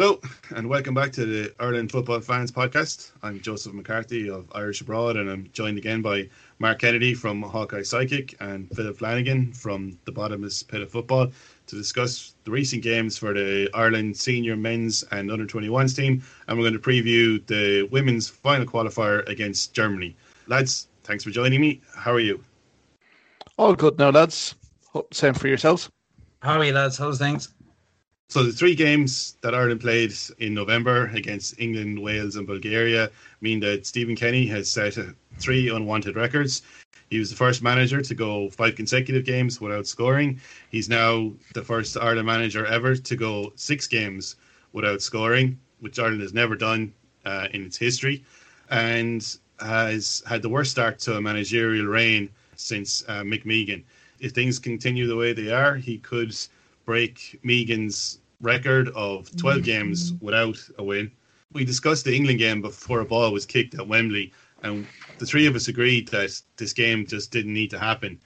Hello, and welcome back to the Ireland Football Fans Podcast. I'm Joseph McCarthy of Irish Abroad, and I'm joined again by Mark Kennedy from Hawkeye Sidekick and Philip Flanagan from the Bottomless Pit of Football to discuss the recent games for the Ireland senior men's and under 21s team. And we're going to preview the women's final qualifier against Germany. Lads, thanks for joining me. How are you? All good now, lads. Hope same for yourselves. How are you, lads? How's things? So the three games that Ireland played in November against England, Wales, and Bulgaria mean that Stephen Kenny has set three unwanted records. He was the first manager to go five consecutive games without scoring. He's now the first Ireland manager ever to go six games without scoring, which Ireland has never done uh, in its history, and has had the worst start to a managerial reign since uh, Mick Meagan. If things continue the way they are, he could break Meagan's record of 12 games without a win. We discussed the England game before a ball was kicked at Wembley, and the three of us agreed that this game just didn't need to happen.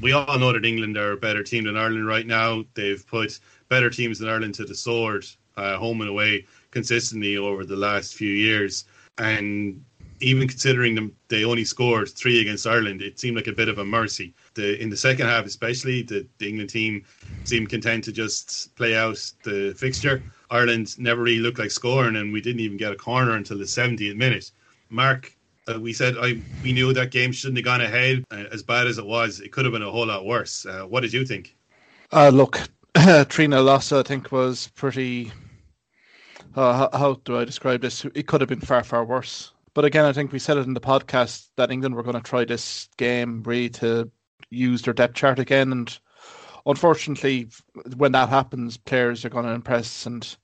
We all know that England are a better team than Ireland right now. They've put better teams than Ireland to the sword, uh, home and away, consistently over the last few years. And even considering them, they only scored three against Ireland. It seemed like a bit of a mercy. The in the second half, especially, the, the England team seemed content to just play out the fixture. Ireland never really looked like scoring, and we didn't even get a corner until the 70th minute. Mark, uh, we said I we knew that game shouldn't have gone ahead. Uh, as bad as it was, it could have been a whole lot worse. Uh, what did you think? Uh, look, Trina loss, I think, was pretty. Uh, how, how do I describe this? It could have been far, far worse. But again, I think we said it in the podcast that England were going to try this game really to use their depth chart again. And unfortunately, when that happens, players are going to impress. And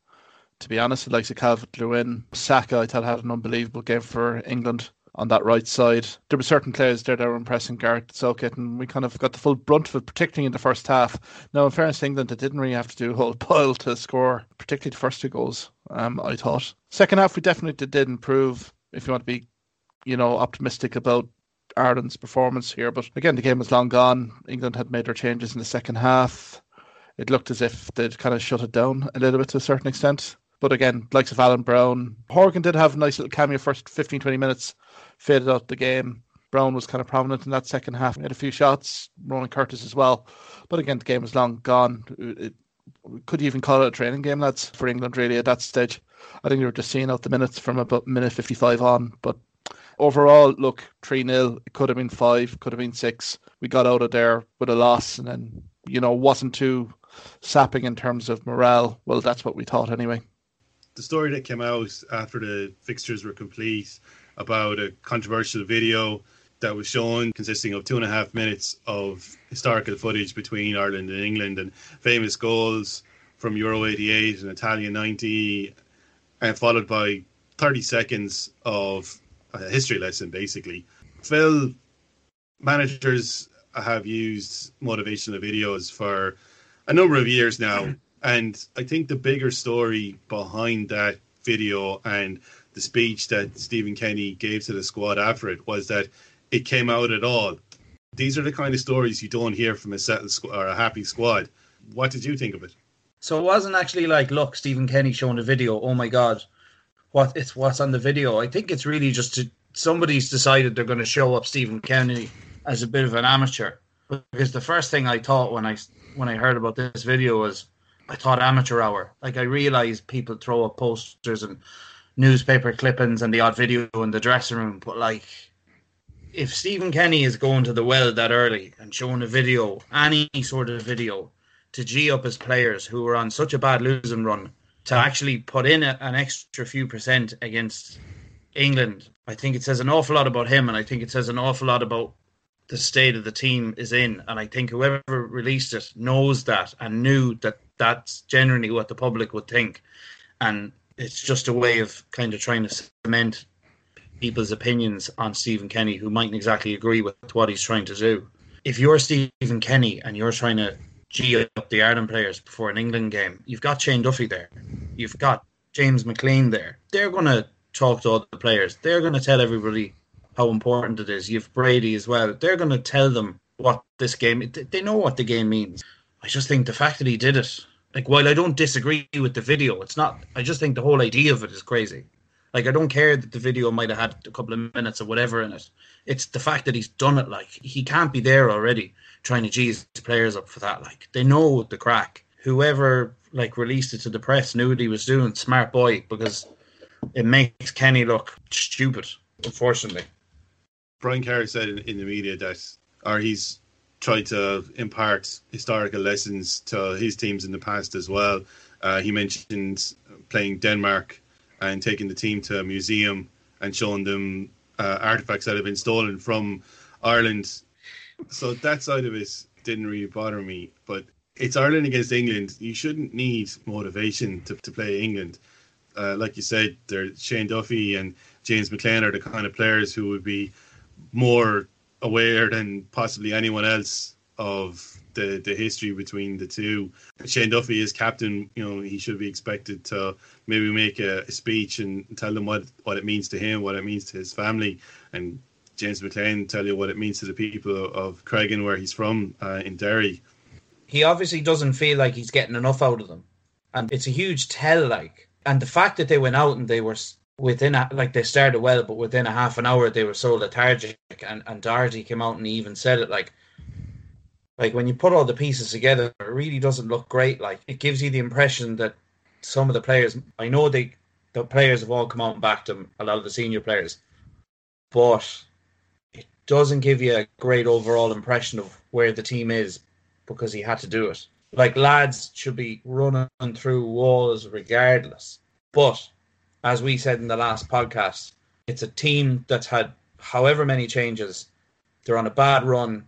to be honest, like Calvert Lewin, Saka, I thought had an unbelievable game for England on that right side. There were certain players there that were impressing Gareth Southgate, and we kind of got the full brunt of it, particularly in the first half. Now, in fairness to England, they didn't really have to do a whole pile to score, particularly the first two goals, um, I thought. Second half, we definitely did improve if you want to be, you know, optimistic about Ireland's performance here. But again, the game was long gone. England had made their changes in the second half. It looked as if they'd kind of shut it down a little bit to a certain extent. But again, likes of Alan Browne. Horgan did have a nice little cameo first 15, 20 minutes, faded out the game. Browne was kind of prominent in that second half. He had a few shots, Ronan Curtis as well. But again, the game was long gone. It, could you even call it a training game, lads, for England, really, at that stage? I think we were just seeing out the minutes from about minute 55 on. But overall, look, 3 0. It could have been 5, could have been 6. We got out of there with a loss and then, you know, wasn't too sapping in terms of morale. Well, that's what we thought anyway. The story that came out after the fixtures were complete about a controversial video that was shown consisting of two and a half minutes of historical footage between Ireland and England and famous goals from Euro 88 and Italia 90 and followed by 30 seconds of a history lesson, basically. Phil, managers have used motivational videos for a number of years now. Mm-hmm. And I think the bigger story behind that video and the speech that Stephen Kenny gave to the squad after it was that it came out at all. These are the kind of stories you don't hear from a settled squ- or a happy squad. What did you think of it? So it wasn't actually like, look, Stephen Kenny showing a video. Oh my God, what it's what's on the video. I think it's really just to, somebody's decided they're going to show up Stephen Kenny as a bit of an amateur. Because the first thing I thought when I when I heard about this video was I thought amateur hour. Like I realized people throw up posters and newspaper clippings and the odd video in the dressing room, but like if Stephen Kenny is going to the well that early and showing a video, any sort of video, to G up his players who were on such a bad losing run, to actually put in a, an extra few percent against England, I think it says an awful lot about him, and I think it says an awful lot about the state of the team is in. And I think whoever released it knows that and knew that that's generally what the public would think. And it's just a way of kind of trying to cement people's opinions on Stephen Kenny who mightn't exactly agree with what he's trying to do. If you're Stephen Kenny and you're trying to G up the Ireland players before an England game, you've got Shane Duffy there. You've got James McLean there. They're going to talk to all the players. They're going to tell everybody how important it is. You've Brady as well. They're going to tell them what this game. They know what the game means. I just think the fact that he did it Like, while I don't disagree with the video, it's not. I just think the whole idea of it is crazy. Like, I don't care that the video might have had a couple of minutes or whatever in it. It's the fact that he's done it. Like, he can't be there already trying to cheese players up for that. Like, they know the crack. Whoever like released it to the press knew what he was doing. Smart boy, because it makes Kenny look stupid. Unfortunately, Brian Carey said in, in the media that, or he's tried to impart historical lessons to his teams in the past as well. Uh, he mentioned playing Denmark and taking the team to a museum and showing them uh, artifacts that have been stolen from Ireland. So that side of it didn't really bother me. But it's Ireland against England. You shouldn't need motivation to, to play England. Uh, like you said, there Shane Duffy and James McLean are the kind of players who would be more aware than possibly anyone else of the the history between the two. Shane Duffy is captain. You know he should be expected to maybe make a, a, speech and tell them what what it means to him, what it means to his family, and James McLean tell you what it means to the people of Creggan, where he's from uh, in Derry. He obviously doesn't feel like he's getting enough out of them, and it's a huge tell. Like, and the fact that they went out and they were within a, like they started well, but within a half an hour they were so lethargic. And and Doherty came out and he even said it like, like when you put all the pieces together, it really doesn't look great. Like it gives you the impression that some of the players, I know they, the players have all come out and backed them, a lot of the senior players, but doesn't give you a great overall impression of where the team is because he had to do it. Like lads should be running through walls regardless, but as we said in the last podcast, it's a team that's had however many changes. They're on a bad run.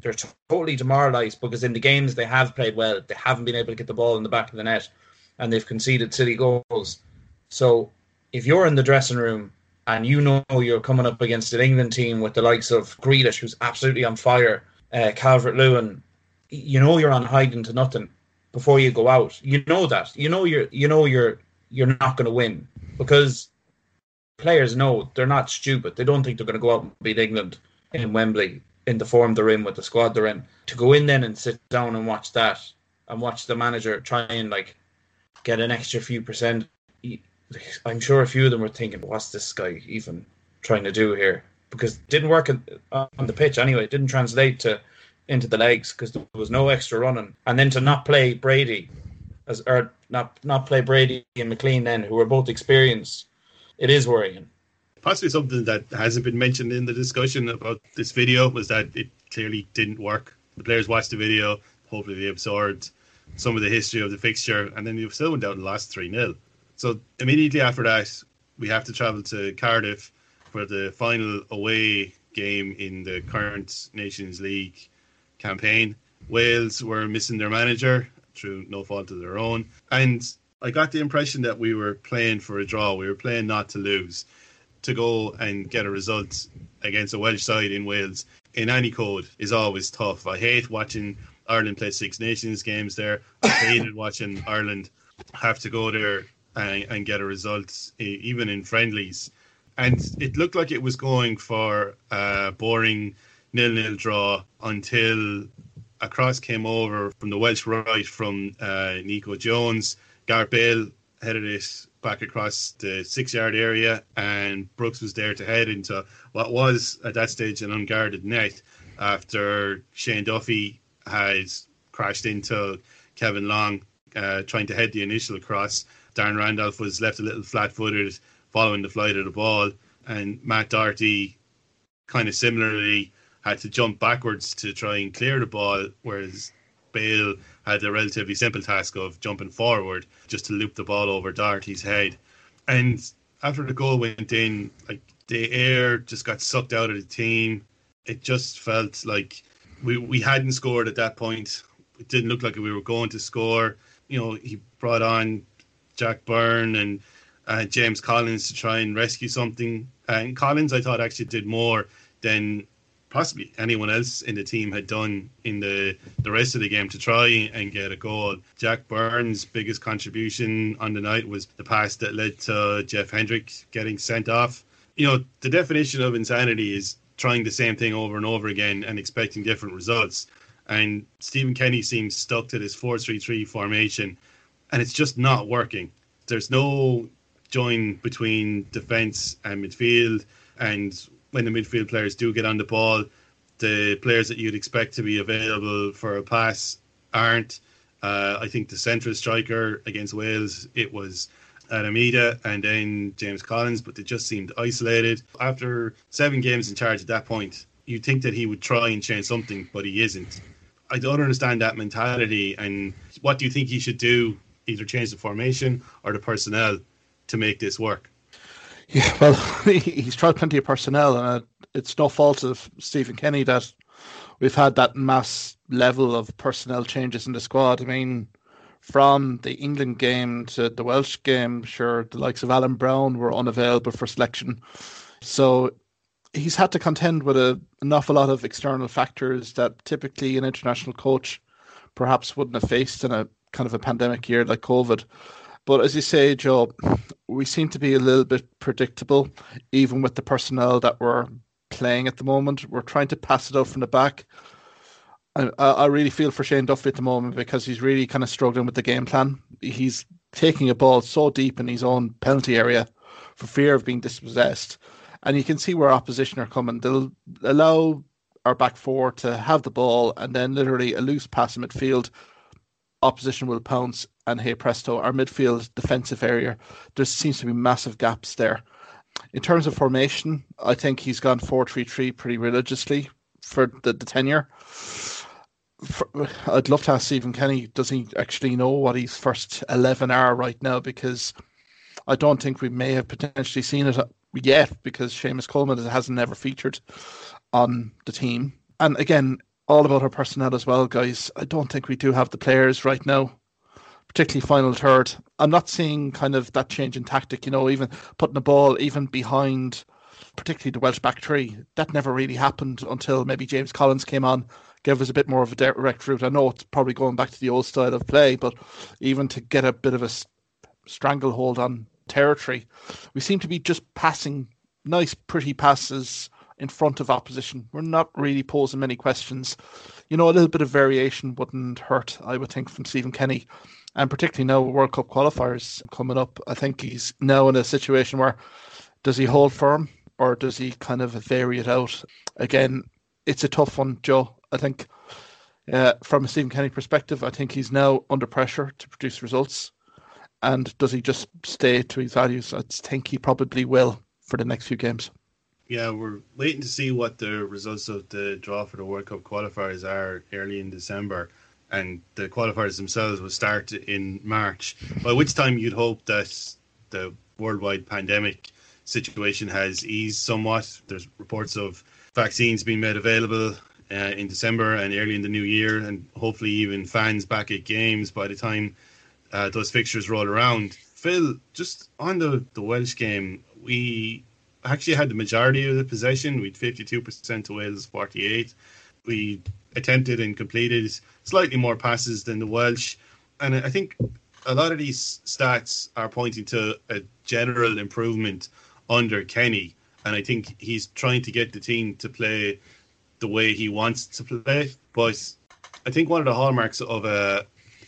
They're totally demoralised because in the games they have played well, they haven't been able to get the ball in the back of the net and they've conceded silly goals. So if you're in the dressing room and you know you're coming up against an England team with the likes of Grealish, who's absolutely on fire, uh, Calvert Lewin, you know you're on hiding to nothing before you go out. You know that. You know you're you know you're you're not going to win because players know they're not stupid. They don't think they're going to go out and beat England in Wembley in the form they're in with the squad they're in. To go in then and sit down and watch that and watch the manager try and like get an extra few percent. I'm sure a few of them were thinking, "What's this guy even trying to do here?" Because it didn't work on the pitch anyway. It didn't translate to into the legs because there was no extra running, and then to not play Brady as or not not play Brady and McLean then, who were both experienced, it is worrying. Possibly something that hasn't been mentioned in the discussion about this video was that it clearly didn't work. The players watched the video, hopefully they absorbed some of the history of the fixture, and then you still went down and lost 3 0. So immediately after that, we have to travel to Cardiff for the final away game in the current Nations League campaign. Wales were missing their manager through no fault of their own. And I got the impression that we were playing for a draw. We were playing not to lose. To go and get a result against a Welsh side in Wales in any code is always tough. I hate watching Ireland play Six Nations games there. I hated watching Ireland have to go there and, and get a result, even in friendlies. And it looked like it was going for a boring nil-nil draw until a cross came over from the Welsh right from uh, Nico Jones. Gareth Bale headed it back across the six yard area, and Brooks was there to head into what was at that stage an unguarded net after Shane Duffy has crashed into Kevin Long uh, trying to head the initial cross. Darren Randolph was left a little flat footed following the flight of the ball, and Matt Doherty kind of similarly had to jump backwards to try and clear the ball, whereas Bale had the relatively simple task of jumping forward just to loop the ball over Doherty's head. And after the goal went in, like the air just got sucked out of the team. It just felt like we we hadn't scored at that point. It didn't look like we were going to score. You know, he brought on Jack Byrne and uh, James Collins to try and rescue something. And Collins, I thought, actually did more than possibly anyone else in the team had done in the the rest of the game to try and get a goal. Jack Byrne's biggest contribution on the night was the pass that led to Jeff Hendrick getting sent off. You know, the definition of insanity is trying the same thing over and over again and expecting different results. And Stephen Kenny seems stuck to this 4 3 3 formation, and it's just not working. There's no join between defence and midfield. And when the midfield players do get on the ball, the players that you'd expect to be available for a pass aren't. Uh, I think the central striker against Wales, it was Adam Idah and then James Collins, but they just seemed isolated. After seven games in charge at that point, you'd think that he would try and change something, but he isn't. I don't understand that mentality. And what do you think he should do? Either change the formation or the personnel to make this work. Yeah, well, he's tried plenty of personnel, and uh, it's no fault of Stephen Kenny that we've had that mass level of personnel changes in the squad. I mean, from the England game to the Welsh game, sure, the likes of Alan Browne were unavailable for selection. So he's had to contend with a, an awful lot of external factors that typically an international coach perhaps wouldn't have faced in a kind of a pandemic year like COVID. But as you say, Joe, we seem to be a little bit predictable, even with the personnel that we're playing at the moment. We're trying to pass it out from the back. I, I really feel for Shane Duffy at the moment because he's really kind of struggling with the game plan. He's taking a ball so deep in his own penalty area for fear of being dispossessed and you can see where opposition are coming. They'll allow our back four to have the ball, and then literally a loose pass in midfield, opposition will pounce, and hey presto, our midfield defensive area, there seems to be massive gaps there. In terms of formation, I think he's gone 4 3 3 pretty religiously for the, the tenure. For, I'd love to ask Stephen Kenny, does he actually know what his first 11 are right now? Because I don't think we may have potentially seen it yet because Seamus Coleman hasn't never featured on the team. And again, all about our personnel as well, guys. I don't think we do have the players right now, particularly final third. I'm not seeing kind of that change in tactic, you know, even putting the ball even behind, particularly the Welsh back three. That never really happened until maybe James Collins came on, gave us a bit more of a direct route. I know it's probably going back to the old style of play, but even to get a bit of a stranglehold on territory. We seem to be just passing nice, pretty passes in front of opposition. We're not really posing many questions. You know, a little bit of variation wouldn't hurt, I would think, from Stephen Kenny. And particularly now World Cup qualifiers coming up, I think he's now in a situation where does he hold firm or does he kind of vary it out? Again, it's a tough one, Joe. I think uh, from a Stephen Kenny perspective, I think he's now under pressure to produce results. And does he just stay to his values? I think he probably will for the next few games. Yeah, we're waiting to see what the results of the draw for the World Cup qualifiers are early in December. And the qualifiers themselves will start in March, by which time you'd hope that the worldwide pandemic situation has eased somewhat. There's reports of vaccines being made available uh, in December and early in the new year, and hopefully even fans back at games by the time uh, those fixtures roll around. Phil, just on the, the Welsh game, we actually had the majority of the possession. We'd 52% to Wales, 48. We attempted and completed slightly more passes than the Welsh. And I think a lot of these stats are pointing to a general improvement under Kenny. And I think he's trying to get the team to play the way he wants to play. But I think one of the hallmarks of a,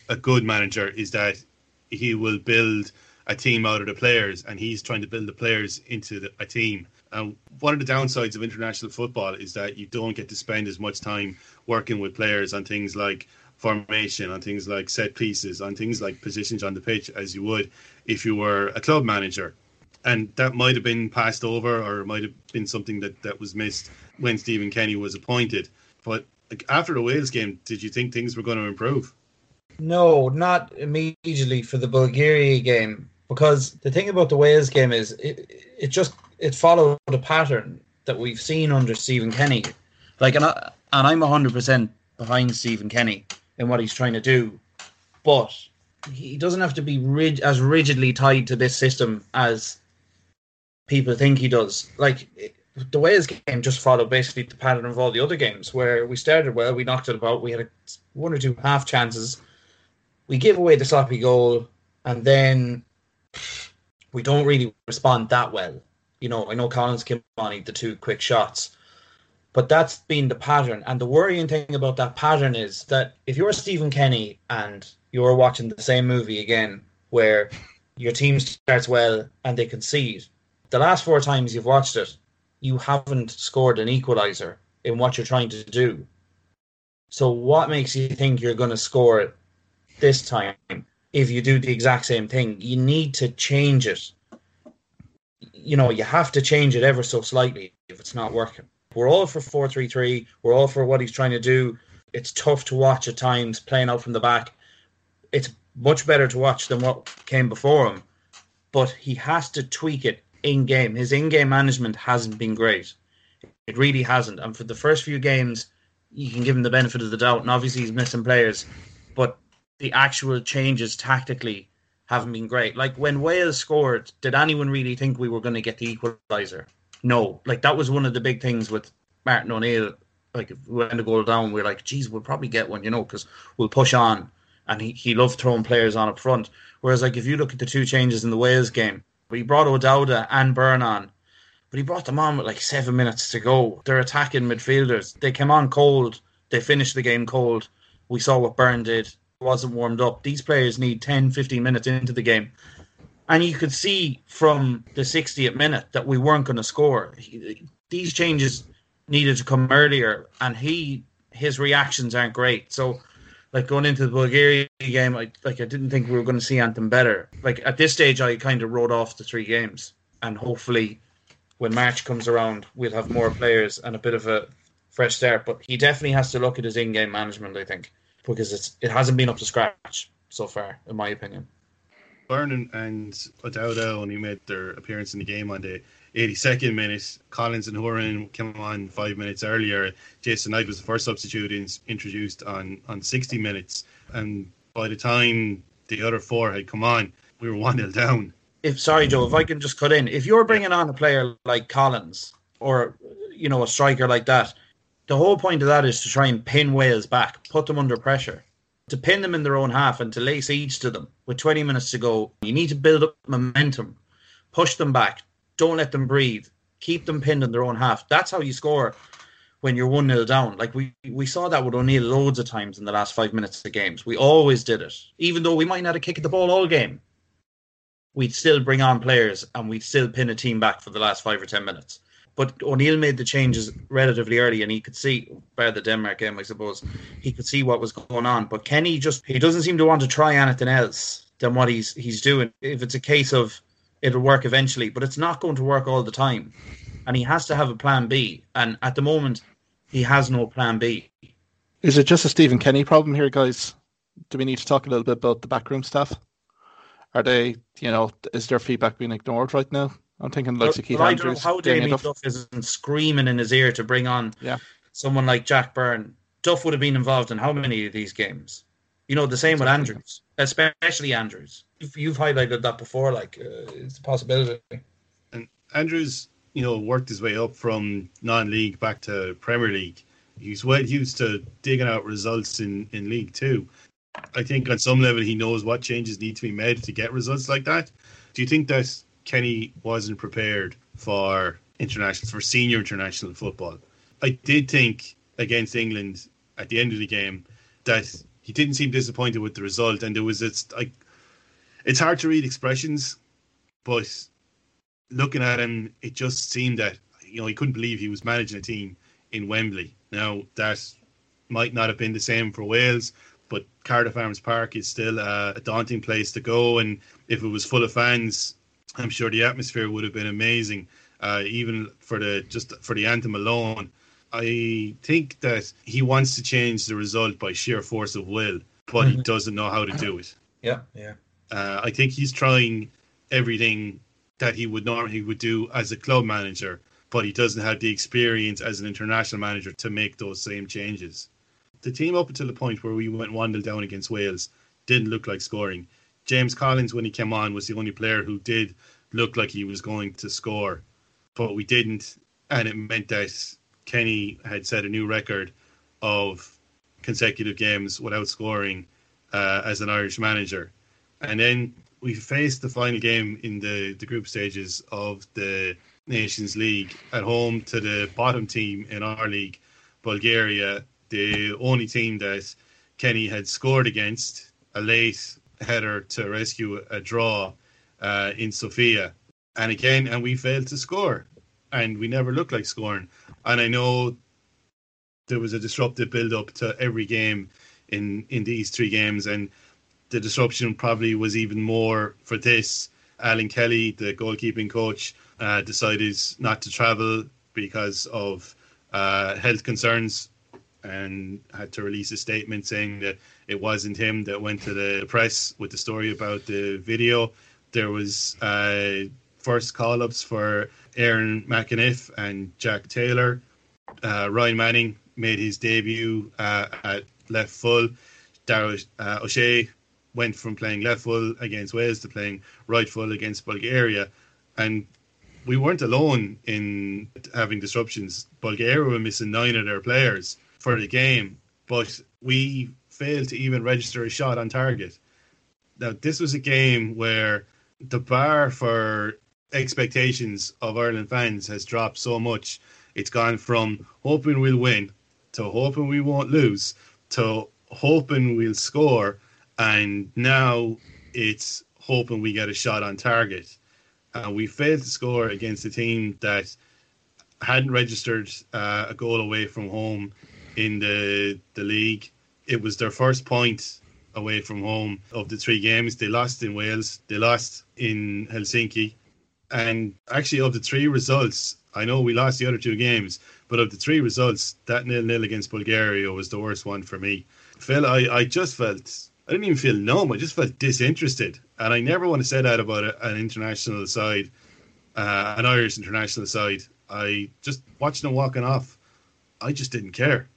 a good manager is that he will build a team out of the players, and he's trying to build the players into the, a team. And one of the downsides of international football is that you don't get to spend as much time working with players on things like formation, on things like set pieces, on things like positions on the pitch as you would if you were a club manager. And that might have been passed over or it might have been something that, that was missed when Stephen Kenny was appointed. But after the Wales game, did you think things were going to improve? No, not immediately for the Bulgaria game because the thing about the Wales game is it it just it followed a pattern that we've seen under Stephen Kenny. Like and I, and I'm 100% behind Stephen Kenny in what he's trying to do. But he doesn't have to be as rigidly tied to this system as people think he does. Like the Wales game just followed basically the pattern of all the other games where we started well, we knocked it about, we had a, one or two half chances, we give away the sloppy goal, and then we don't really respond that well. You know, I know Collins came on the two quick shots, But that's been the pattern. And the worrying thing about that pattern is that if you're Stephen Kenny and you're watching the same movie again, where your team starts well and they concede, the last four times you've watched it, you haven't scored an equalizer in what you're trying to do. So, what makes you think you're going to score this time if you do the exact same thing? You need to change it. You know, you have to change it ever so slightly if it's not working. We're all for 4 3 3. We're all for what he's trying to do. It's tough to watch at times playing out from the back. It's much better to watch than what came before him. But he has to tweak it in game. His in game management hasn't been great. It really hasn't. And for the first few games, you can give him the benefit of the doubt. And obviously, he's missing players. But the actual changes tactically haven't been great. Like when Wales scored, did anyone really think we were going to get the equaliser? no, like that was one of the big things with Martin O'Neill. Like went to goal down, we are like, geez, we'll probably get one, you know, because we'll push on. And he, he loved throwing players on up front. Whereas, like, if you look at the two changes in the Wales game, he brought O'Dowda and Byrne on, but he brought them on with like seven minutes to go. They're attacking midfielders. They came on cold. They finished the game cold. We saw what Byrne did. Wasn't warmed up. These players need 10, 15 minutes into the game and you could see from the 60th minute that we weren't going to score. He, these changes needed to come earlier, and he his reactions aren't great. So, like going into the Bulgaria game, I like I didn't think we were going to see anything better. Like at this stage, I kind of wrote off the three games, and hopefully, when March comes around, we'll have more players and a bit of a fresh start. But he definitely has to look at his in-game management, I think, because it's it hasn't been up to scratch so far, in my opinion. Vernon and O'Dowda only made their appearance in the game on the 82nd minute. Collins and Horan came on five minutes earlier. Jason Knight was the first substitute in, introduced on, on 60 minutes. And by the time the other four had come on, we were 1 0 down. If Sorry, Joe, if I can just cut in. If you're bringing on a player like Collins or, you know, a striker like that, the whole point of that is to try and pin Wales back, put them under pressure to pin them in their own half and to lay siege to them with 20 minutes to go. You need to build up momentum, push them back, don't let them breathe, keep them pinned in their own half. That's how you score when you're 1 0 down. Like we, we saw that with O'Neill loads of times in the last five minutes of games. We always did it. Even though we might not have kicked the ball all game, we'd still bring on players and we'd still pin a team back for the last five or 10 minutes. But O'Neill made the changes relatively early, and he could see, by the Denmark game, I suppose, he could see what was going on. But Kenny just he doesn't seem to want to try anything else than what he's he's doing. If it's a case of it'll work eventually, but it's not going to work all the time, and he has to have a plan B. And at the moment, he has no plan B. Is it just a Stephen Kenny problem here, guys? Do we need to talk a little bit about the backroom staff? Are they, you know, is their feedback being ignored right now? I'm thinking like Keith well, Andrews. How Damien Duff isn't screaming in his ear to bring on yeah. someone like Jack Byrne. Duff would have been involved in how many of these games? You know, the same exactly. with Andrews, especially Andrews. You've, you've highlighted that before, like uh, it's a possibility. And Andrews, you know, worked his way up from non-league back to Premier League. He's well used to digging out results in, in League Two. I think on some level he knows what changes need to be made to get results like that. Do you think that Kenny wasn't prepared for international for senior international football. I did think against England at the end of the game that he didn't seem disappointed with the result, and there was it's like it's hard to read expressions, but looking at him, it just seemed that you know he couldn't believe he was managing a team in Wembley. Now that might not have been the same for Wales, but Cardiff Arms Park is still a, a daunting place to go, and if it was full of fans, I'm sure the atmosphere would have been amazing, uh, even for the just for the anthem alone. I think that he wants to change the result by sheer force of will, but mm-hmm. he doesn't know how to do it. Yeah, yeah. Uh, I think he's trying everything that he would normally would do as a club manager, but he doesn't have the experience as an international manager to make those same changes. The team up until the point where we went one 0 down against Wales didn't look like scoring. James Collins, when he came on, was the only player who did look like he was going to score, but we didn't, and it meant that Kenny had set a new record of consecutive games without scoring uh, as an Irish manager. And then we faced the final game in the, the group stages of the Nations League at home to the bottom team in our league, Bulgaria, the only team that Kenny had scored against, a late header to rescue a draw uh, in Sofia. And again, and we failed to score. And we never looked like scoring. And I know there was a disruptive build up to every game in, in these three games. And the disruption probably was even more for this. Alan Kelly, the goalkeeping coach, uh, decided not to travel because of uh, health concerns and had to release a statement saying that it wasn't him that went to the press with the story about the video. There was uh, first call ups for Aaron McAniff and Jack Taylor. Uh, Ryan Manning made his debut uh, at left full. Dara uh, O'Shea went from playing left full against Wales to playing right full against Bulgaria. And we weren't alone in having disruptions. Bulgaria were missing nine of their players for the game, but we failed to even register a shot on target. Now, this was a game where the bar for expectations of Ireland fans has dropped so much. It's gone from hoping we'll win to hoping we won't lose to hoping we'll score, and now it's hoping we get a shot on target. Uh, we failed to score against a team that hadn't registered uh, a goal away from home in the the league. It was their first point away from home of the three games. They lost in Wales, they lost in Helsinki, and actually of the three results, I know we lost the other two games, but of the three results, that nil nil against Bulgaria was the worst one for me. Phil, I, I just felt I didn't even feel numb. I just felt disinterested, and I never want to say that about an international side, uh, an Irish international side. I just watching them walking off. I just didn't care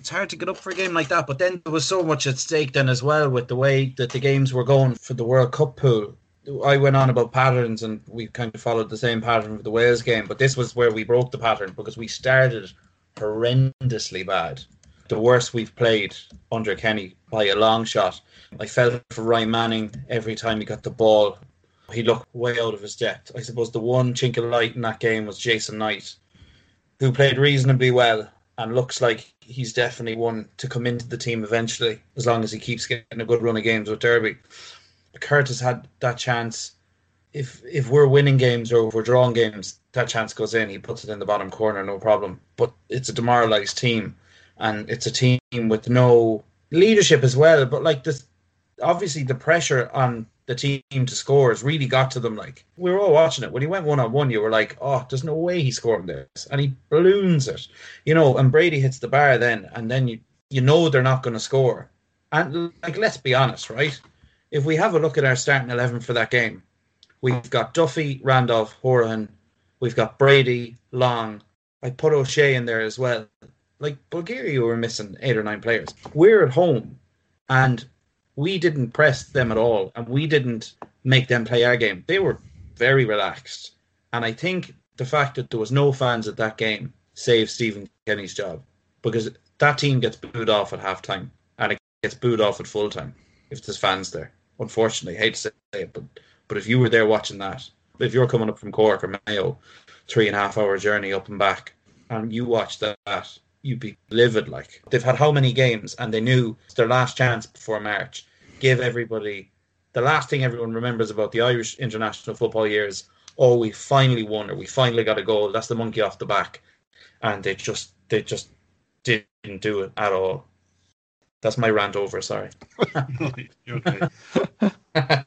it's hard to get up for a game like that. But then there was so much at stake then as well with the way that the games were going for the World Cup pool. I went on about patterns and we kind of followed the same pattern for the Wales game, but this was where we broke the pattern because we started horrendously bad. The worst we've played under Kenny by a long shot. I felt for Ryan Manning every time he got the ball. He looked way out of his depth. I suppose the one chink of light in that game was Jason Knight, who played reasonably well and looks like he's definitely one to come into the team eventually, as long as he keeps getting a good run of games with Derby. Curtis had that chance. If if we're winning games or if we're drawing games, that chance goes in. He puts it in the bottom corner, no problem. But it's a demoralised team, and it's a team with no leadership as well. But like this, obviously the pressure on the team to score has really got to them. Like we were all watching it when he went one on one, you were like, "Oh, there's no way he's scoring this," and he balloons it, you know. And Brady hits the bar then, and then you you know they're not going to score. And like, let's be honest, right? If we have a look at our starting eleven for that game, we've got Duffy, Randolph, Horan, we've got Brady, Long. I put O'Shea in there as well. Like Bulgaria were missing eight or nine players. We're at home, and we didn't press them at all and we didn't make them play our game. They were very relaxed. And I think the fact that there was no fans at that game saved Stephen Kenny's job because that team gets booed off at halftime and it gets booed off at full time if there's fans there. Unfortunately, I hate to say it, but but if you were there watching that, if you're coming up from Cork or Mayo, three and a half hour journey up and back, and you watch that, you'd be livid. Like they've had how many games, and they knew it's their last chance before March, give everybody the last thing everyone remembers about the Irish international football years. Oh, we finally won, or we finally got a goal. That's the monkey off the back, and they just they just didn't do it at all. That's my rant over. Sorry. okay. it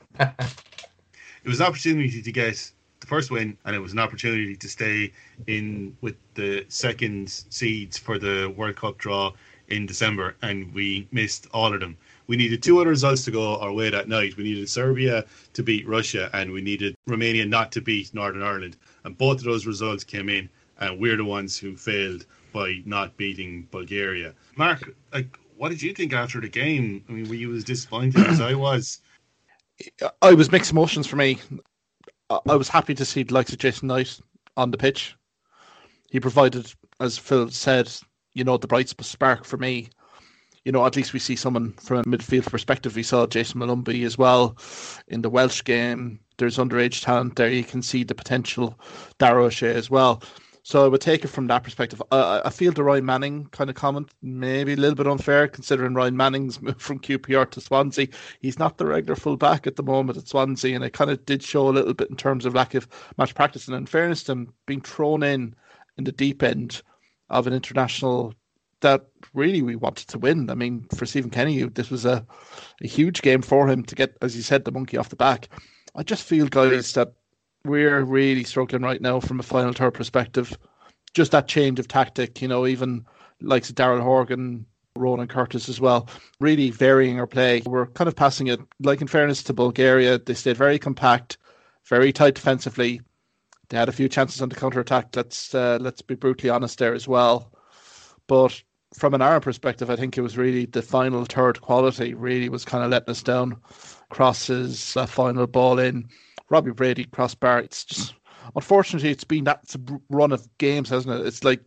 was an opportunity to get first win, and it was an opportunity to stay in with the second seeds for the World Cup draw in December, and we missed all of them we needed two other results to go our way that night. We needed Serbia to beat Russia, and we needed Romania not to beat Northern Ireland. And both of those results came in, and we're the ones who failed by not beating Bulgaria. Mark, like, what did you think after the game? I mean, were you as disappointed as I was? I was mixed emotions for me. I was happy to see the likes of Jason Knight on the pitch. He provided, as Phil said, you know, the bright spark for me you know, at least we see someone from a midfield perspective. We saw Jayson Molumby as well in the Welsh game. There's underage talent there. You can see the potential. Dara O'Shea as well. So I would take it from that perspective. Uh, I feel the Ryan Manning kind of comment maybe a little bit unfair, considering Ryan Manning's move from QPR to Swansea. He's not the regular fullback at the moment at Swansea, and it kind of did show a little bit in terms of lack of match practice. And in fairness to him, being thrown in in the deep end of an international that really we wanted to win. I mean, for Stephen Kenny, this was a, a huge game for him to get, as you said, the monkey off the back. I just feel, guys, that we're really struggling right now from a final third perspective. Just that change of tactic, you know, even like Daryl Horgan, Ronan Curtis as well, really varying our play. We're kind of passing it, like in fairness to Bulgaria, they stayed very compact, very tight defensively. They had a few chances on the counter attack. Let's uh, let's be brutally honest there as well. But from an Ireland perspective, I think it was really the final third quality really was kind of letting us down. Crosses, uh, final ball in, Robbie Brady crossbar. It's just unfortunately it's been that run of games, hasn't it? It's like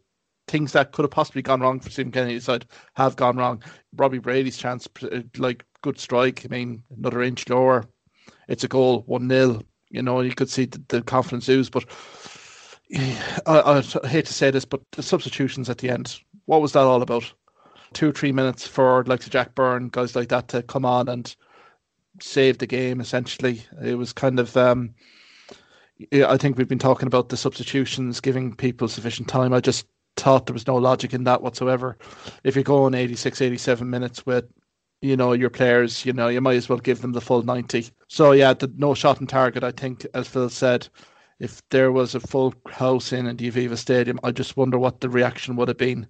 things that could have possibly gone wrong for Stephen Kennedy's side have gone wrong. Robbie Brady's chance, uh, like good strike. I mean, another inch lower, it's a goal, one 0 You know, you could see the, the confidence ooze, but. I, I hate to say this, but the substitutions at the end what was that all about? Two, three minutes for like Jack Byrne, guys like that to come on and save the game. Essentially, it was kind of. Um, I think we've been talking about the substitutions, giving people sufficient time. I just thought there was no logic in that whatsoever. If you're going 86, 87 minutes with, you know, your players, you know, you might as well give them the full 90. So, yeah, the no shot on target, I think, as Phil said, if there was a full house in in the Aviva Stadium, I just wonder what the reaction would have been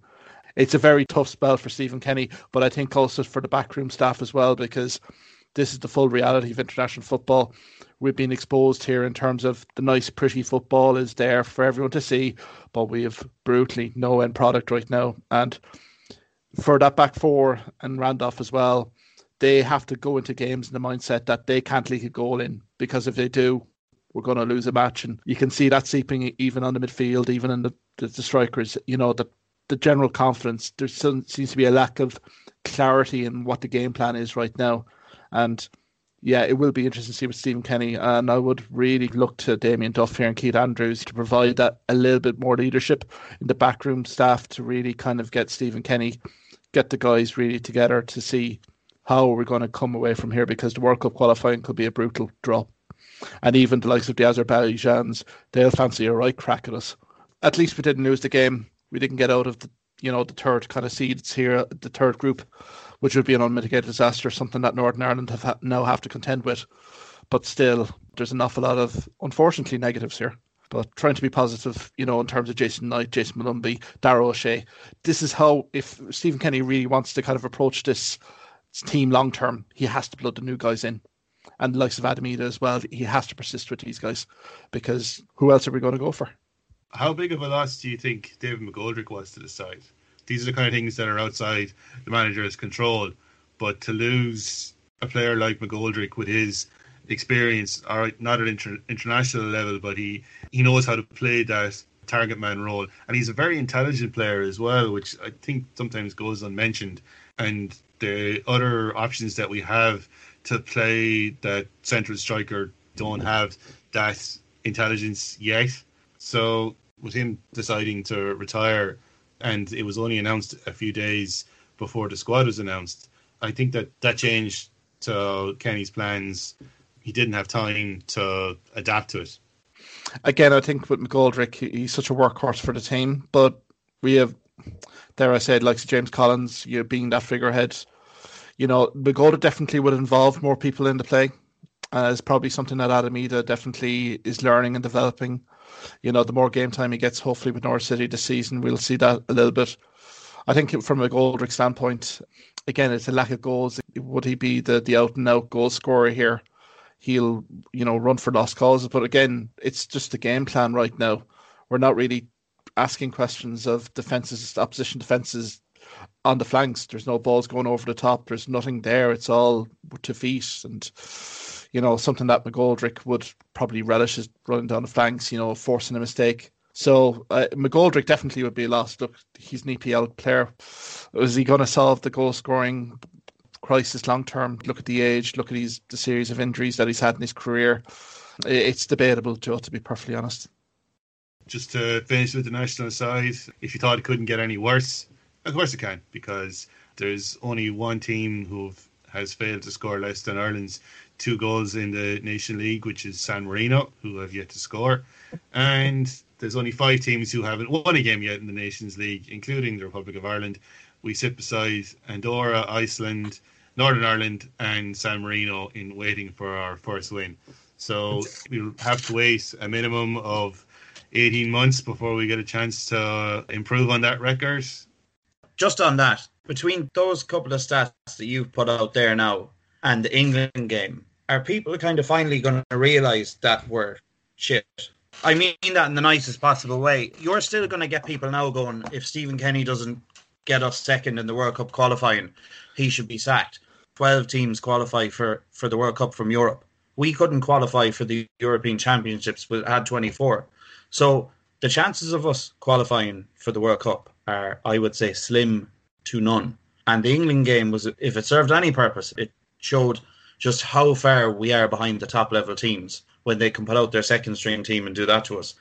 it's a very tough spell for Stephen Kenny, but I think also for the backroom staff as well because this is the full reality of international football. We've been exposed here in terms of the nice, pretty football is there for everyone to see, but we have brutally no end product right now. And for that back four and Randolph as well, they have to go into games in the mindset that they can't leak a goal in because if they do, we're going to lose a match. And you can see that seeping even on the midfield, even in the, the, the strikers. You know that the general confidence. There seems to be a lack of clarity in what the game plan is right now, and yeah, it will be interesting to see with Stephen Kenny. And I would really look to Damien Duff here and Keith Andrews to provide that a little bit more leadership in the backroom staff to really kind of get Stephen Kenny, get the guys really together to see how we're going to come away from here because the World Cup qualifying could be a brutal draw. And even the likes of the Azerbaijans, they'll fancy a right crack at us. At least we didn't lose the game we didn't get out of the you know the third kind of seeds here, the third group, which would be an unmitigated disaster, something that Northern Ireland have ha- now have to contend with. But still, there's an awful lot of unfortunately negatives here. But trying to be positive, you know, in terms of Jason Knight, Jayson Molumby, Dara O'Shea. This is how, if Stephen Kenny really wants to kind of approach this team long term, he has to blood the new guys in. And the likes of Adam Idah as well, he has to persist with these guys because who else are we going to go for? How big of a loss do you think David McGoldrick was to the side? These are the kind of things that are outside the manager's control. But to lose a player like McGoldrick with his experience, all right, not at inter- international level, but he, he knows how to play that target man role. And he's a very intelligent player as well, which I think sometimes goes unmentioned. And the other options that we have to play that central striker don't have that intelligence yet. So with him deciding to retire, and it was only announced a few days before the squad was announced. I think that that changed to Kenny's plans. He didn't have time to adapt to it. Again, I think with McGoldrick, he's such a workhorse for the team, but we have, there I said, like James Collins, you being that figurehead. You know, McGoldrick definitely would involve more people in the play. Uh, it's probably something that Adam Idah definitely is learning and developing you know, the more game time he gets, hopefully with Norwich City this season, we'll see that a little bit. I think from a Goldrick standpoint, again, it's a lack of goals. Would he be the, the out and out goal scorer here? He'll, you know, run for lost causes. But again, it's just the game plan right now. We're not really asking questions of defenses, opposition defenses on the flanks. There's no balls going over the top. There's nothing there. It's all to feet and you know, something that McGoldrick would probably relish is running down the flanks, you know, forcing a mistake. So uh, McGoldrick definitely would be a loss. Look, he's an EPL player. Is he going to solve the goal scoring crisis long term? Look at the age. Look at his the series of injuries that he's had in his career. It's debatable, Joe. To be perfectly honest. Just to finish with the national side, if you thought it couldn't get any worse, of course it can, because there's only one team who has failed to score less than Ireland's two goals in the Nation League, which is San Marino, who have yet to score. And there's only five teams who haven't won a game yet in the Nations League, including the Republic of Ireland. We sit beside Andorra, Iceland, Northern Ireland, and San Marino in waiting for our first win. So we'll have to wait a minimum of 18 months before we get a chance to improve on that record. Just on that, between those couple of stats that you've put out there now and the England game, are people kind of finally going to realise that we're shit? I mean that in the nicest possible way. You're still going to get people now going, if Stephen Kenny doesn't get us second in the World Cup qualifying, he should be sacked. 12 teams qualify for, for the World Cup from Europe. We couldn't qualify for the European Championships, but had 24. So the chances of us qualifying for the World Cup are, I would say, slim to none. And the England game was, if it served any purpose, it showed just how far we are behind the top level teams when they can put out their second string team and do that to us.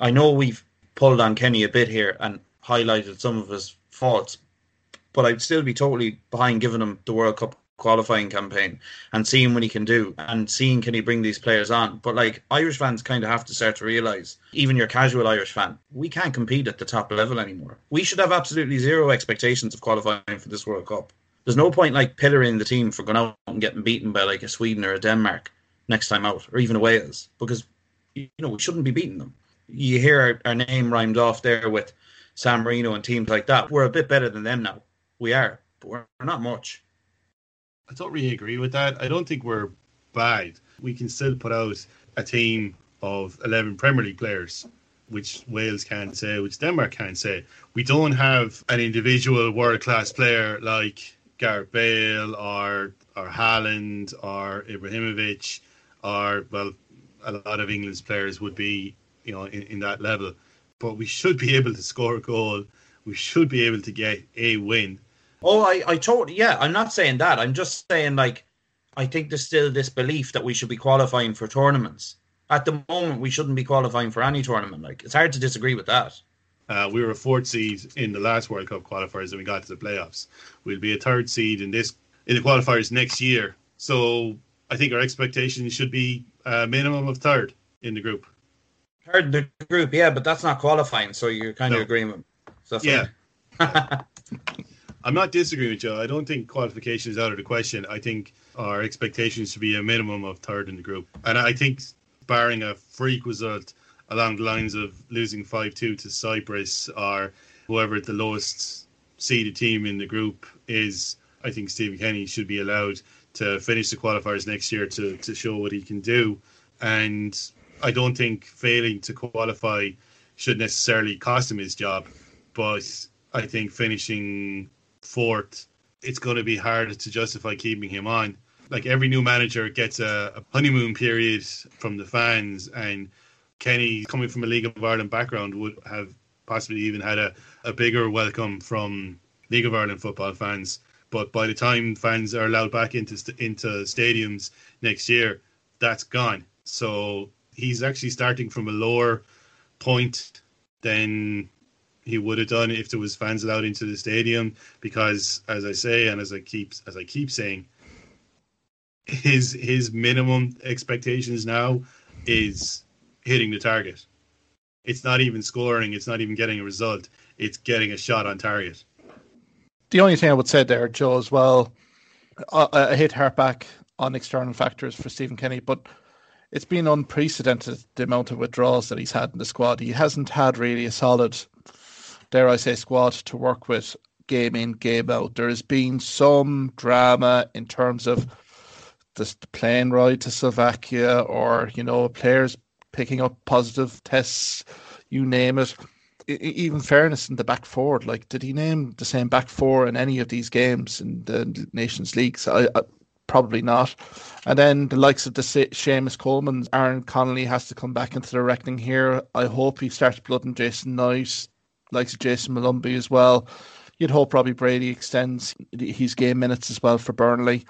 I know we've pulled on Kenny a bit here and highlighted some of his faults, but I'd still be totally behind giving him the World Cup qualifying campaign and seeing what he can do and seeing can he bring these players on. But like Irish fans kind of have to start to realise, even your casual Irish fan, we can't compete at the top level anymore. We should have absolutely zero expectations of qualifying for this World Cup. There's no point like pillaring the team for going out and getting beaten by like a Sweden or a Denmark next time out, or even a Wales, because you know we shouldn't be beating them. You hear our, our name rhymed off there with San Marino and teams like that. We're a bit better than them now. We are, but we're not much. I don't really agree with that. I don't think we're bad. We can still put out a team of 11 Premier League players, which Wales can't say, which Denmark can't say. We don't have an individual world class player like Gareth Bale or or Haaland or Ibrahimovic or well a lot of England's players would be you know in, in that level. But we should be able to score a goal. We should be able to get a win Oh, I, I totally, yeah, I'm not saying that. I'm just saying, like, I think there's still this belief that we should be qualifying for tournaments. At the moment, we shouldn't be qualifying for any tournament. Like, it's hard to disagree with that. Uh, we were a fourth seed in the last World Cup qualifiers and we got to the playoffs. We'll be a third seed in this in the qualifiers next year. So I think our expectations should be a minimum of third in the group. Third in the group, yeah, but that's not qualifying. So you're kind no. of agreeing with. So yeah. I'm not disagreeing with you. I don't think qualification is out of the question. I think our expectations should be a minimum of third in the group. And I think, barring a freak result along the lines of losing 5 2 to Cyprus or whoever the lowest seeded team in the group is, I think Stephen Kenny should be allowed to finish the qualifiers next year to, to show what he can do. And I don't think failing to qualify should necessarily cost him his job. But I think finishing fourth, it's going to be harder to justify keeping him on. Like every new manager gets a, a honeymoon period from the fans, and Kenny, coming from a League of Ireland background, would have possibly even had a, a bigger welcome from League of Ireland football fans. But by the time fans are allowed back into into stadiums next year, that's gone. So he's actually starting from a lower point than he would have done if there was fans allowed into the stadium because as I say and as I keep as I keep saying his his minimum expectations now is hitting the target. It's not even scoring, it's not even getting a result, it's getting a shot on target. The only thing I would say there, Joe, as well, uh, I, I hate harp back on external factors for Stephen Kenny, but it's been unprecedented the amount of withdrawals that he's had in the squad. He hasn't had really a solid dare I say, squad to work with game in, game out. There has been some drama in terms of the plane ride to Slovakia or, you know, players picking up positive tests, you name it. Even fairness in the back four, like, did he name the same back four in any of these games in the Nations League? So I, I, probably not. And then the likes of the Seamus Coleman, Aaron Connolly has to come back into the reckoning here. I hope he starts blooding Jason Knight, likes of Jayson Molumby as well. You'd hope Robbie Brady extends his game minutes as well for Burnley.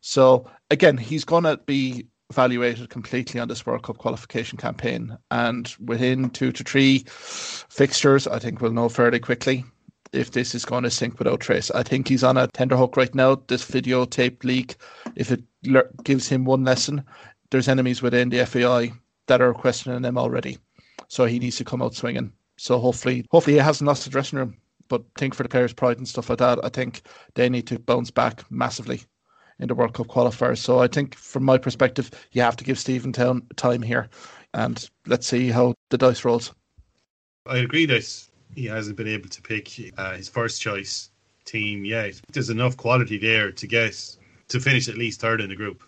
So again, he's going to be evaluated completely on this World Cup qualification campaign. And within two to three fixtures, I think we'll know fairly quickly if this is going to sink without trace. I think he's on a tender hook right now. This videotape leak, if it le- gives him one lesson, there's enemies within the FAI that are questioning him already. So he needs to come out swinging. So hopefully, hopefully he hasn't lost the dressing room. But think for the players' pride and stuff like that, I think they need to bounce back massively in the World Cup qualifiers. So I think, from my perspective, you have to give Stephen Town time here, and let's see how the dice rolls. I agree that he hasn't been able to pick uh, his first choice team yet. There's enough quality there to get to finish at least third in the group.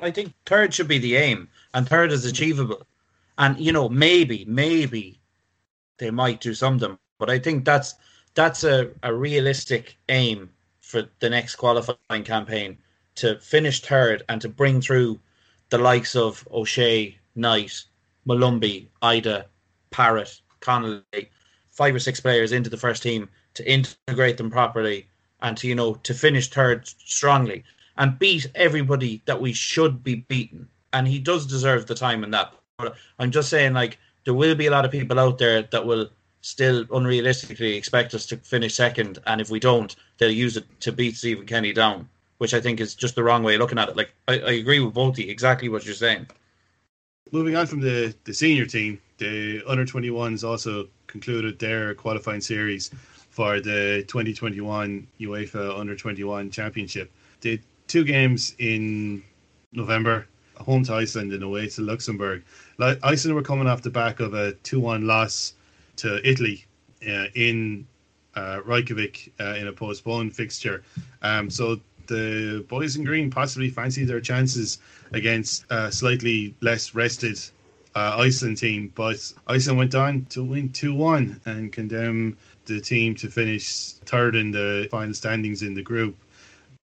I think third should be the aim, and third is achievable. And you know, maybe, maybe they might do something, but I think that's that's a, a realistic aim for the next qualifying campaign to finish third and to bring through the likes of O'Shea, Knight, Molumby, Idah, Parrott, Connolly, five or six players into the first team to integrate them properly and to you know to finish third strongly and beat everybody that we should be beaten. And he does deserve the time in that. But I'm just saying, like there will be a lot of people out there that will still unrealistically expect us to finish second, and if we don't, they'll use it to beat Stephen Kenny down, which I think is just the wrong way of looking at it. Like I, I agree with you, exactly what you're saying. Moving on from the, the senior team, the under 21s also concluded their qualifying series for the 2021 UEFA Under 21 Championship. They two games in November, home to Iceland and away to Luxembourg. Iceland were coming off the back of a 2 1 loss to Italy uh, in uh, Reykjavik uh, in a postponed fixture. Um, so the boys in green possibly fancy their chances against a slightly less rested uh, Iceland team, but Iceland went on to win 2 1 and condemn the team to finish third in the final standings in the group.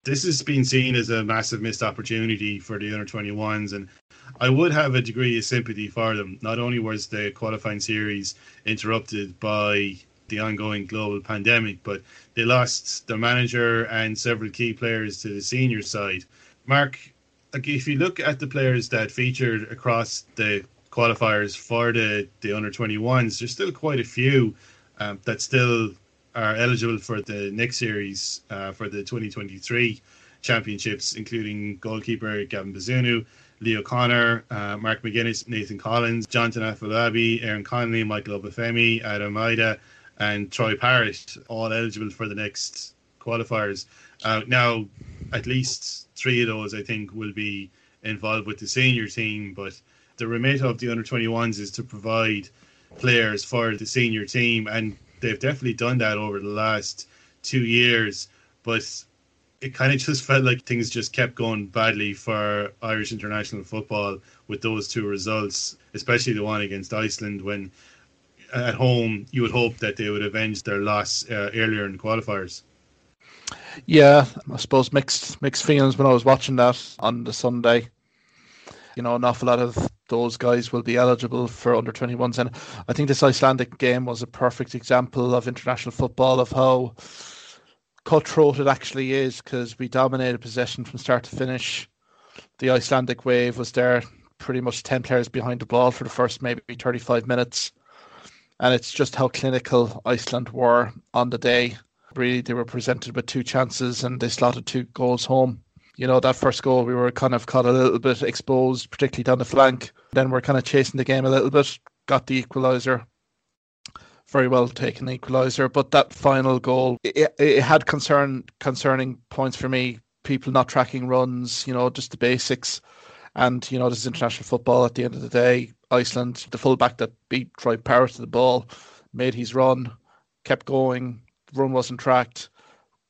This has been seen as a massive missed opportunity for the under 21s, and I would have a degree of sympathy for them. Not only was the qualifying series interrupted by the ongoing global pandemic, but they lost their manager and several key players to the senior side. Mark, like if you look at the players that featured across the qualifiers for the, the under 21s, there's still quite a few um, that still are eligible for the next series uh, for the 2023 championships, including goalkeeper Gavin Bazunu, Lee O'Connor, uh, Mark McGuinness, Nathan Collins, Jonathan Afolabi, Aaron Connolly, Michael Obafemi, Adam Idah, and Troy Parrott, all eligible for the next qualifiers. Uh, now, at least three of those, I think, will be involved with the senior team, but the remit of the under 21s is to provide players for the senior team, and they've definitely done that over the last two years. But it kind of just felt like things just kept going badly for Irish international football with those two results, especially the one against Iceland when at home you would hope that they would avenge their loss uh, earlier in the qualifiers. Yeah, I suppose mixed mixed feelings when I was watching that on the Sunday. You know, an awful lot of those guys will be eligible for under 21s, and I think this Icelandic game was a perfect example of international football of how cutthroat it actually is because we dominated possession from start to finish. The Icelandic wave was there, pretty much 10 players behind the ball for the first maybe 35 minutes. And it's just how clinical Iceland were on the day. Really, they were presented with two chances and they slotted two goals home. You know, that first goal, we were kind of caught a little bit exposed, particularly down the flank. Then we're kind of chasing the game a little bit, got the equaliser very well taken equaliser. But that final goal, it, it had concern concerning points for me. People not tracking runs, you know, just the basics. And you know, this is international football. At the end of the day, Iceland, the fullback that beat Troy Parrott to the ball, made his run, kept going. Run wasn't tracked.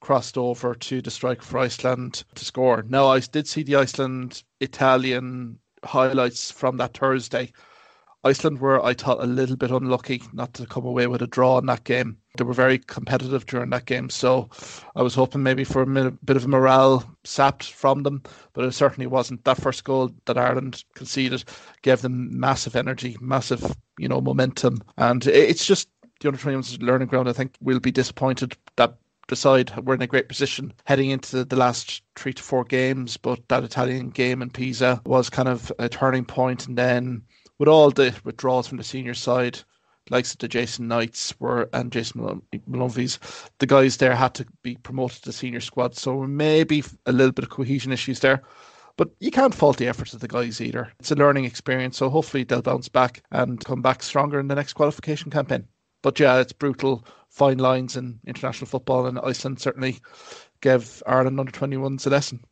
Crossed over to the strike for Iceland to score. Now, I did see the Iceland Italian highlights from that Thursday Iceland were, I thought, a little bit unlucky not to come away with a draw in that game. They were very competitive during that game. So I was hoping maybe for a bit of morale sapped from them, but it certainly wasn't. That first goal that Ireland conceded gave them massive energy, massive, you know, momentum. And it's just the under 21s learning ground. I think we'll be disappointed that decide we're in a great position heading into the last three to four games. But that Italian game in Pisa was kind of a turning point, and then with all the withdrawals from the senior side, likes of the Jason Knights were and Jayson Molumby's, the guys there had to be promoted to the senior squad. So maybe a little bit of cohesion issues there. But you can't fault the efforts of the guys either. It's a learning experience, so hopefully they'll bounce back and come back stronger in the next qualification campaign. But yeah, it's brutal, fine lines in international football, and Iceland certainly gave Ireland under 21s a lesson.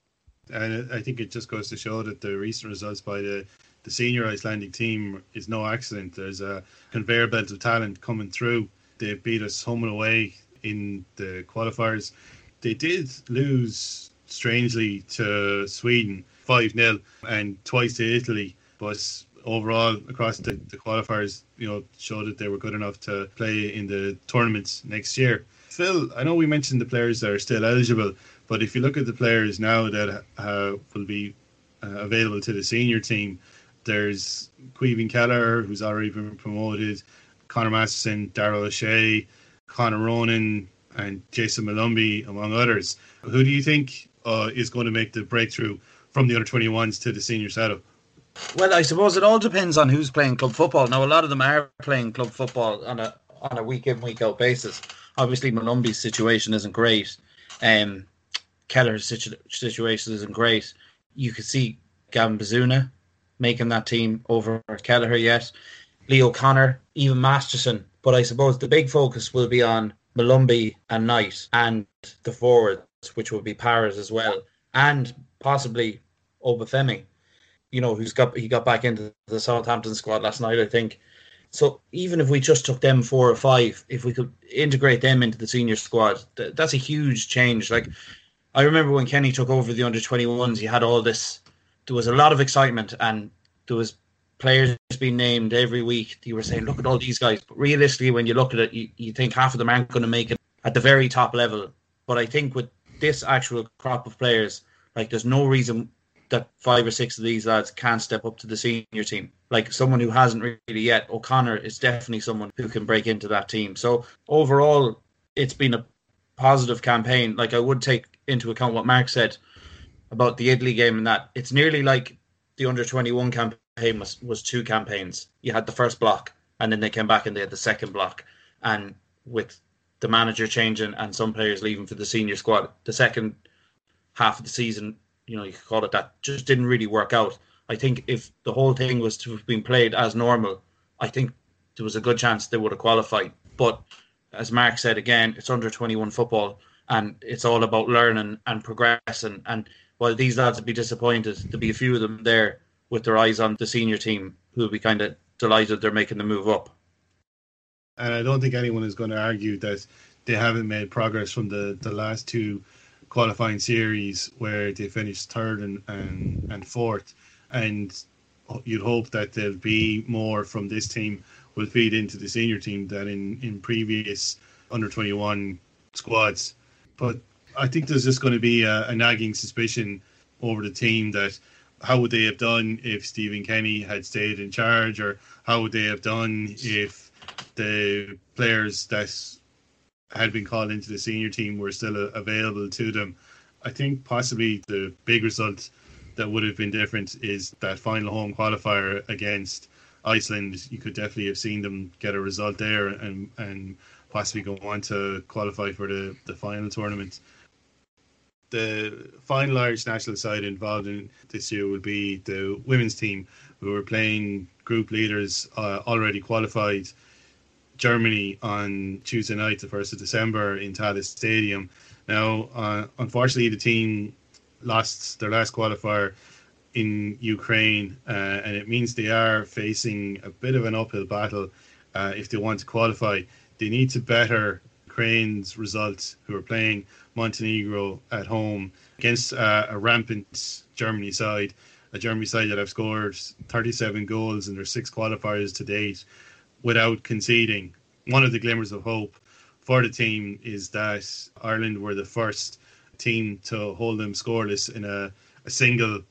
And I think it just goes to show that the recent results by the the senior Icelandic team is no accident. There's a conveyor belt of talent coming through. They beat us home and away in the qualifiers. They did lose strangely to Sweden 5 0 and twice to Italy, but overall across the, the qualifiers, you know, showed that they were good enough to play in the tournaments next year. Phil, I know we mentioned the players that are still eligible, but if you look at the players now that uh, will be uh, available to the senior team, there's Caoimhín Kelleher, who's already been promoted, Conor Masterson, Dara O'Shea, Conor Ronan, and Jayson Molumby, among others. Who do you think uh, is going to make the breakthrough from the under 21s to the senior setup? Well, I suppose it all depends on who's playing club football. Now, a lot of them are playing club football on a on a week in week out basis. Obviously, Molumby's situation isn't great. Um, Kelleher's situ- situation isn't great. You could see Gavin Bazunu making that team over Kelleher yet. Lee O'Connor, even Masterson. But I suppose the big focus will be on Molumby and Knight and the forwards, which will be Powers as well, and possibly Obafemi, you know, who's got he got back into the Southampton squad last night, I think. So even if we just took them four or five, if we could integrate them into the senior squad, th- that's a huge change. Like I remember when Kenny took over the under 21s, he had all this there was a lot of excitement and there was players being named every week. You were saying, look at all these guys. But realistically, when you look at it, you, you think half of them aren't going to make it at the very top level. But I think with this actual crop of players, like there's no reason that five or six of these lads can't step up to the senior team. Like someone who hasn't really yet, O'Connor is definitely someone who can break into that team. So overall, it's been a positive campaign. Like I would take into account what Mark said about the Italy game and that it's nearly like the under 21 campaign was, was two campaigns. You had the first block and then they came back and they had the second block. And with the manager changing and some players leaving for the senior squad, the second half of the season, you know, you could call it that, just didn't really work out. I think if the whole thing was to have been played as normal, I think there was a good chance they would have qualified. But as Mark said again, it's under 21 football and it's all about learning and progressing. And while these lads would be disappointed, there'll be a few of them there with their eyes on the senior team who will be kind of delighted they're making the move up. And I don't think anyone is going to argue that they haven't made progress from the, the last two qualifying series where they finished third and, and, and fourth. And you'd hope that there'll be more from this team will feed into the senior team than in, in previous under 21 squads. But I think there's just going to be a, a, nagging suspicion over the team that how would they have done if Stephen Kenny had stayed in charge, or how would they have done if the players that had been called into the senior team were still available to them. I think possibly the big result that would have been different is that final home qualifier against Iceland. You could definitely have seen them get a result there and and possibly go on to qualify for the, the final tournament the final Irish national side involved in this year will be the women's team, who are playing group leaders uh, already qualified Germany on Tuesday night, the 1st of December, in Tallaght Stadium. Now, uh, unfortunately, the team lost their last qualifier in Ukraine, uh, and it means they are facing a bit of an uphill battle uh, if they want to qualify. They need to better Ukraine's results, who are playing Montenegro at home against uh, a rampant Germany side, a Germany side that have scored 37 goals in their six qualifiers to date without conceding. One of the glimmers of hope for the team is that Ireland were the first team to hold them scoreless in a, a single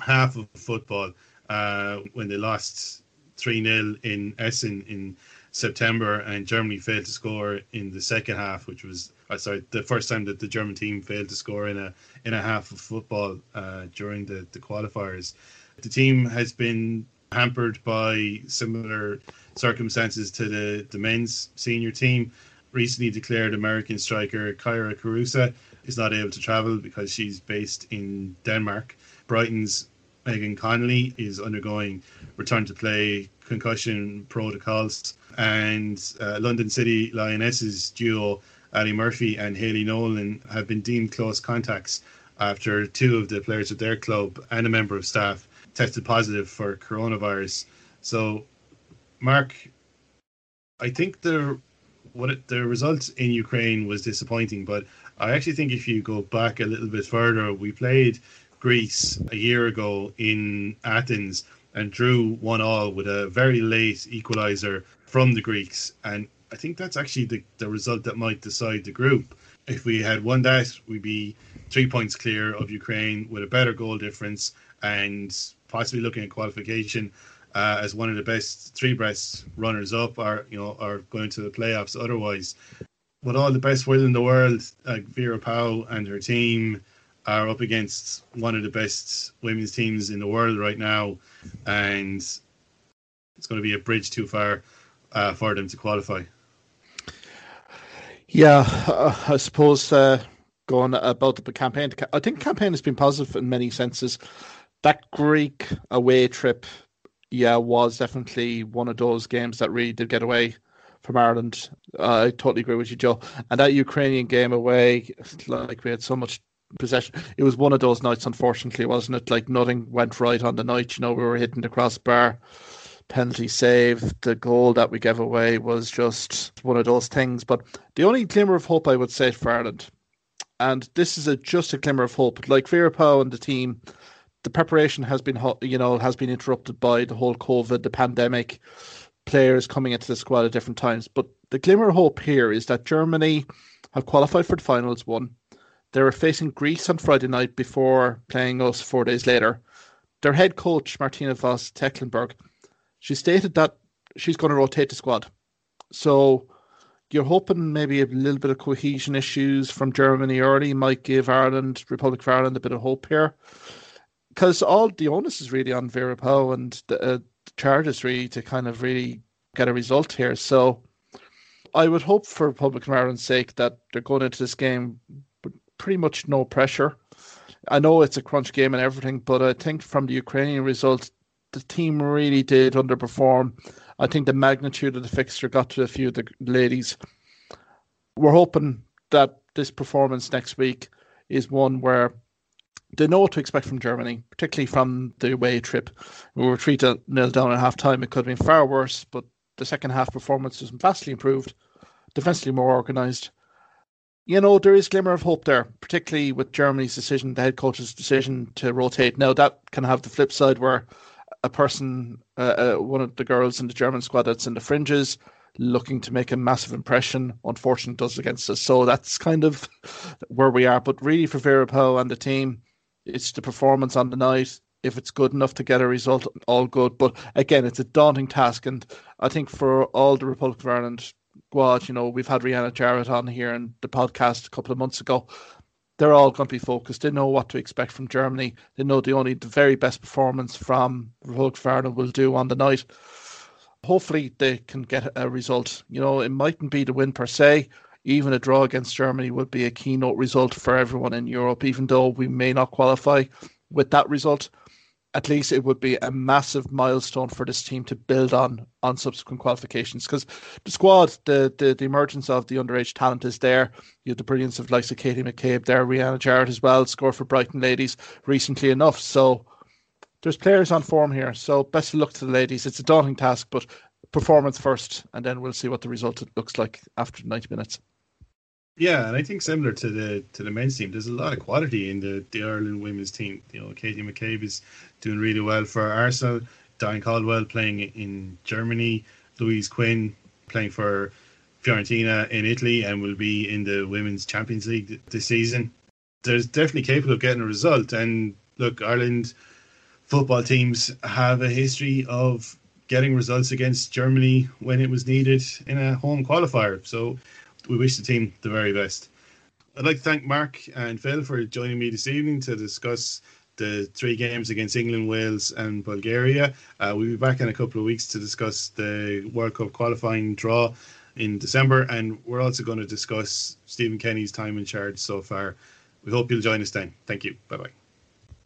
half of football uh, when they lost 3 0 in Essen in September, and Germany failed to score in the second half, which was uh, sorry the first time that the German team failed to score in a in a half of football uh, during the, the qualifiers. The team has been hampered by similar circumstances to the, the men's senior team. Recently declared American striker Kyra Carusa is not able to travel because she's based in Denmark. Brighton's Megan Connolly is undergoing return to play concussion protocols and uh, London City Lionesses duo Ali Murphy and Hayley Nolan have been deemed close contacts after two of the players of their club and a member of staff tested positive for coronavirus. So, Mark, I think the what it, the result in Ukraine was disappointing, but I actually think if you go back a little bit further, we played Greece a year ago in Athens and drew one all with a very late equaliser from the Greeks. And I think that's actually the, the result that might decide the group. If we had won that, we'd be three points clear of Ukraine with a better goal difference and possibly looking at qualification uh, as one of the best three breast runners up or you know are going to the playoffs otherwise. With all the best will in the world, like Vera Pauw and her team are up against one of the best women's teams in the world right now, and it's going to be a bridge too far uh, for them to qualify. Yeah, uh, I suppose uh, going about the campaign, I think campaign has been positive in many senses. That Greek away trip, yeah, was definitely one of those games that really did get away from Ireland. Uh, I totally agree with you, Joe. And that Ukrainian game away, like we had so much possession. It was one of those nights, unfortunately, wasn't it? Like nothing went right on the night. You know, we were hitting the crossbar penalty save, the goal that we gave away was just one of those things. But the only glimmer of hope I would say for Ireland, and this is a, just a glimmer of hope, like Pauw and the team, the preparation has been, hot. you know, has been interrupted by the whole COVID, the pandemic, players coming into the squad at different times. But the glimmer of hope here is that Germany have qualified for the finals. One, they were facing Greece on Friday night before playing us four days later. Their head coach Martina Voss Tecklenburg she stated that she's going to rotate the squad. So you're hoping maybe a little bit of cohesion issues from Germany early might give Ireland, Republic of Ireland, a bit of hope here. Because all the onus is really on Vera Pauw and the, uh, the charges really to kind of really get a result here. So I would hope for Republic of Ireland's sake that they're going into this game pretty much no pressure. I know it's a crunch game and everything, but I think from the Ukrainian results, the team really did underperform. I think the magnitude of the fixture got to a few of the ladies. We're hoping that this performance next week is one where they know what to expect from Germany, particularly from the away trip. We were 3 nil down at half time. It could have been far worse, but the second half performance was vastly improved, defensively more organised. You know, there is glimmer of hope there, particularly with Germany's decision, the head coach's decision to rotate. Now, that can have the flip side where a person, uh, uh, one of the girls in the German squad that's in the fringes, looking to make a massive impression. Unfortunately, does against us. So that's kind of where we are. But really, for Vera Pauw and the team, it's the performance on the night. If it's good enough to get a result, all good. But again, it's a daunting task, and I think for all the Republic of Ireland squad, you know, we've had Rianna Jarrett on here in the podcast a couple of months ago they're all going to be focused. They know what to expect from Germany. They know the only the very best performance from Republic of will do on the night. Hopefully, they can get a result. You know, it mightn't be the win per se. Even a draw against Germany would be a keynote result for everyone in Europe, even though we may not qualify with that result at least it would be a massive milestone for this team to build on on subsequent qualifications because the squad, the, the the emergence of the underage talent is there. You have the brilliance of like Katie McCabe there, Rianna Jarrett as well, scored for Brighton ladies recently enough. So there's players on form here. So best of luck to the ladies. It's a daunting task, but performance first, and then we'll see what the result looks like after 90 minutes. Yeah, and I think similar to the to the men's team, there's a lot of quality in the, the Ireland women's team. You know, Katie McCabe is doing really well for Arsenal. Diane Caldwell playing in Germany. Louise Quinn playing for Fiorentina in Italy and will be in the Women's Champions League this season. They're definitely capable of getting a result. And look, Ireland football teams have a history of getting results against Germany when it was needed in a home qualifier. So we wish the team the very best. I'd like to thank Mark and Phil for joining me this evening to discuss the three games against England, Wales, and Bulgaria. Uh, we'll be back in a couple of weeks to discuss the World Cup qualifying draw in December, and we're also going to discuss Stephen Kenny's time in charge so far. We hope you'll join us then. Thank you. Bye bye.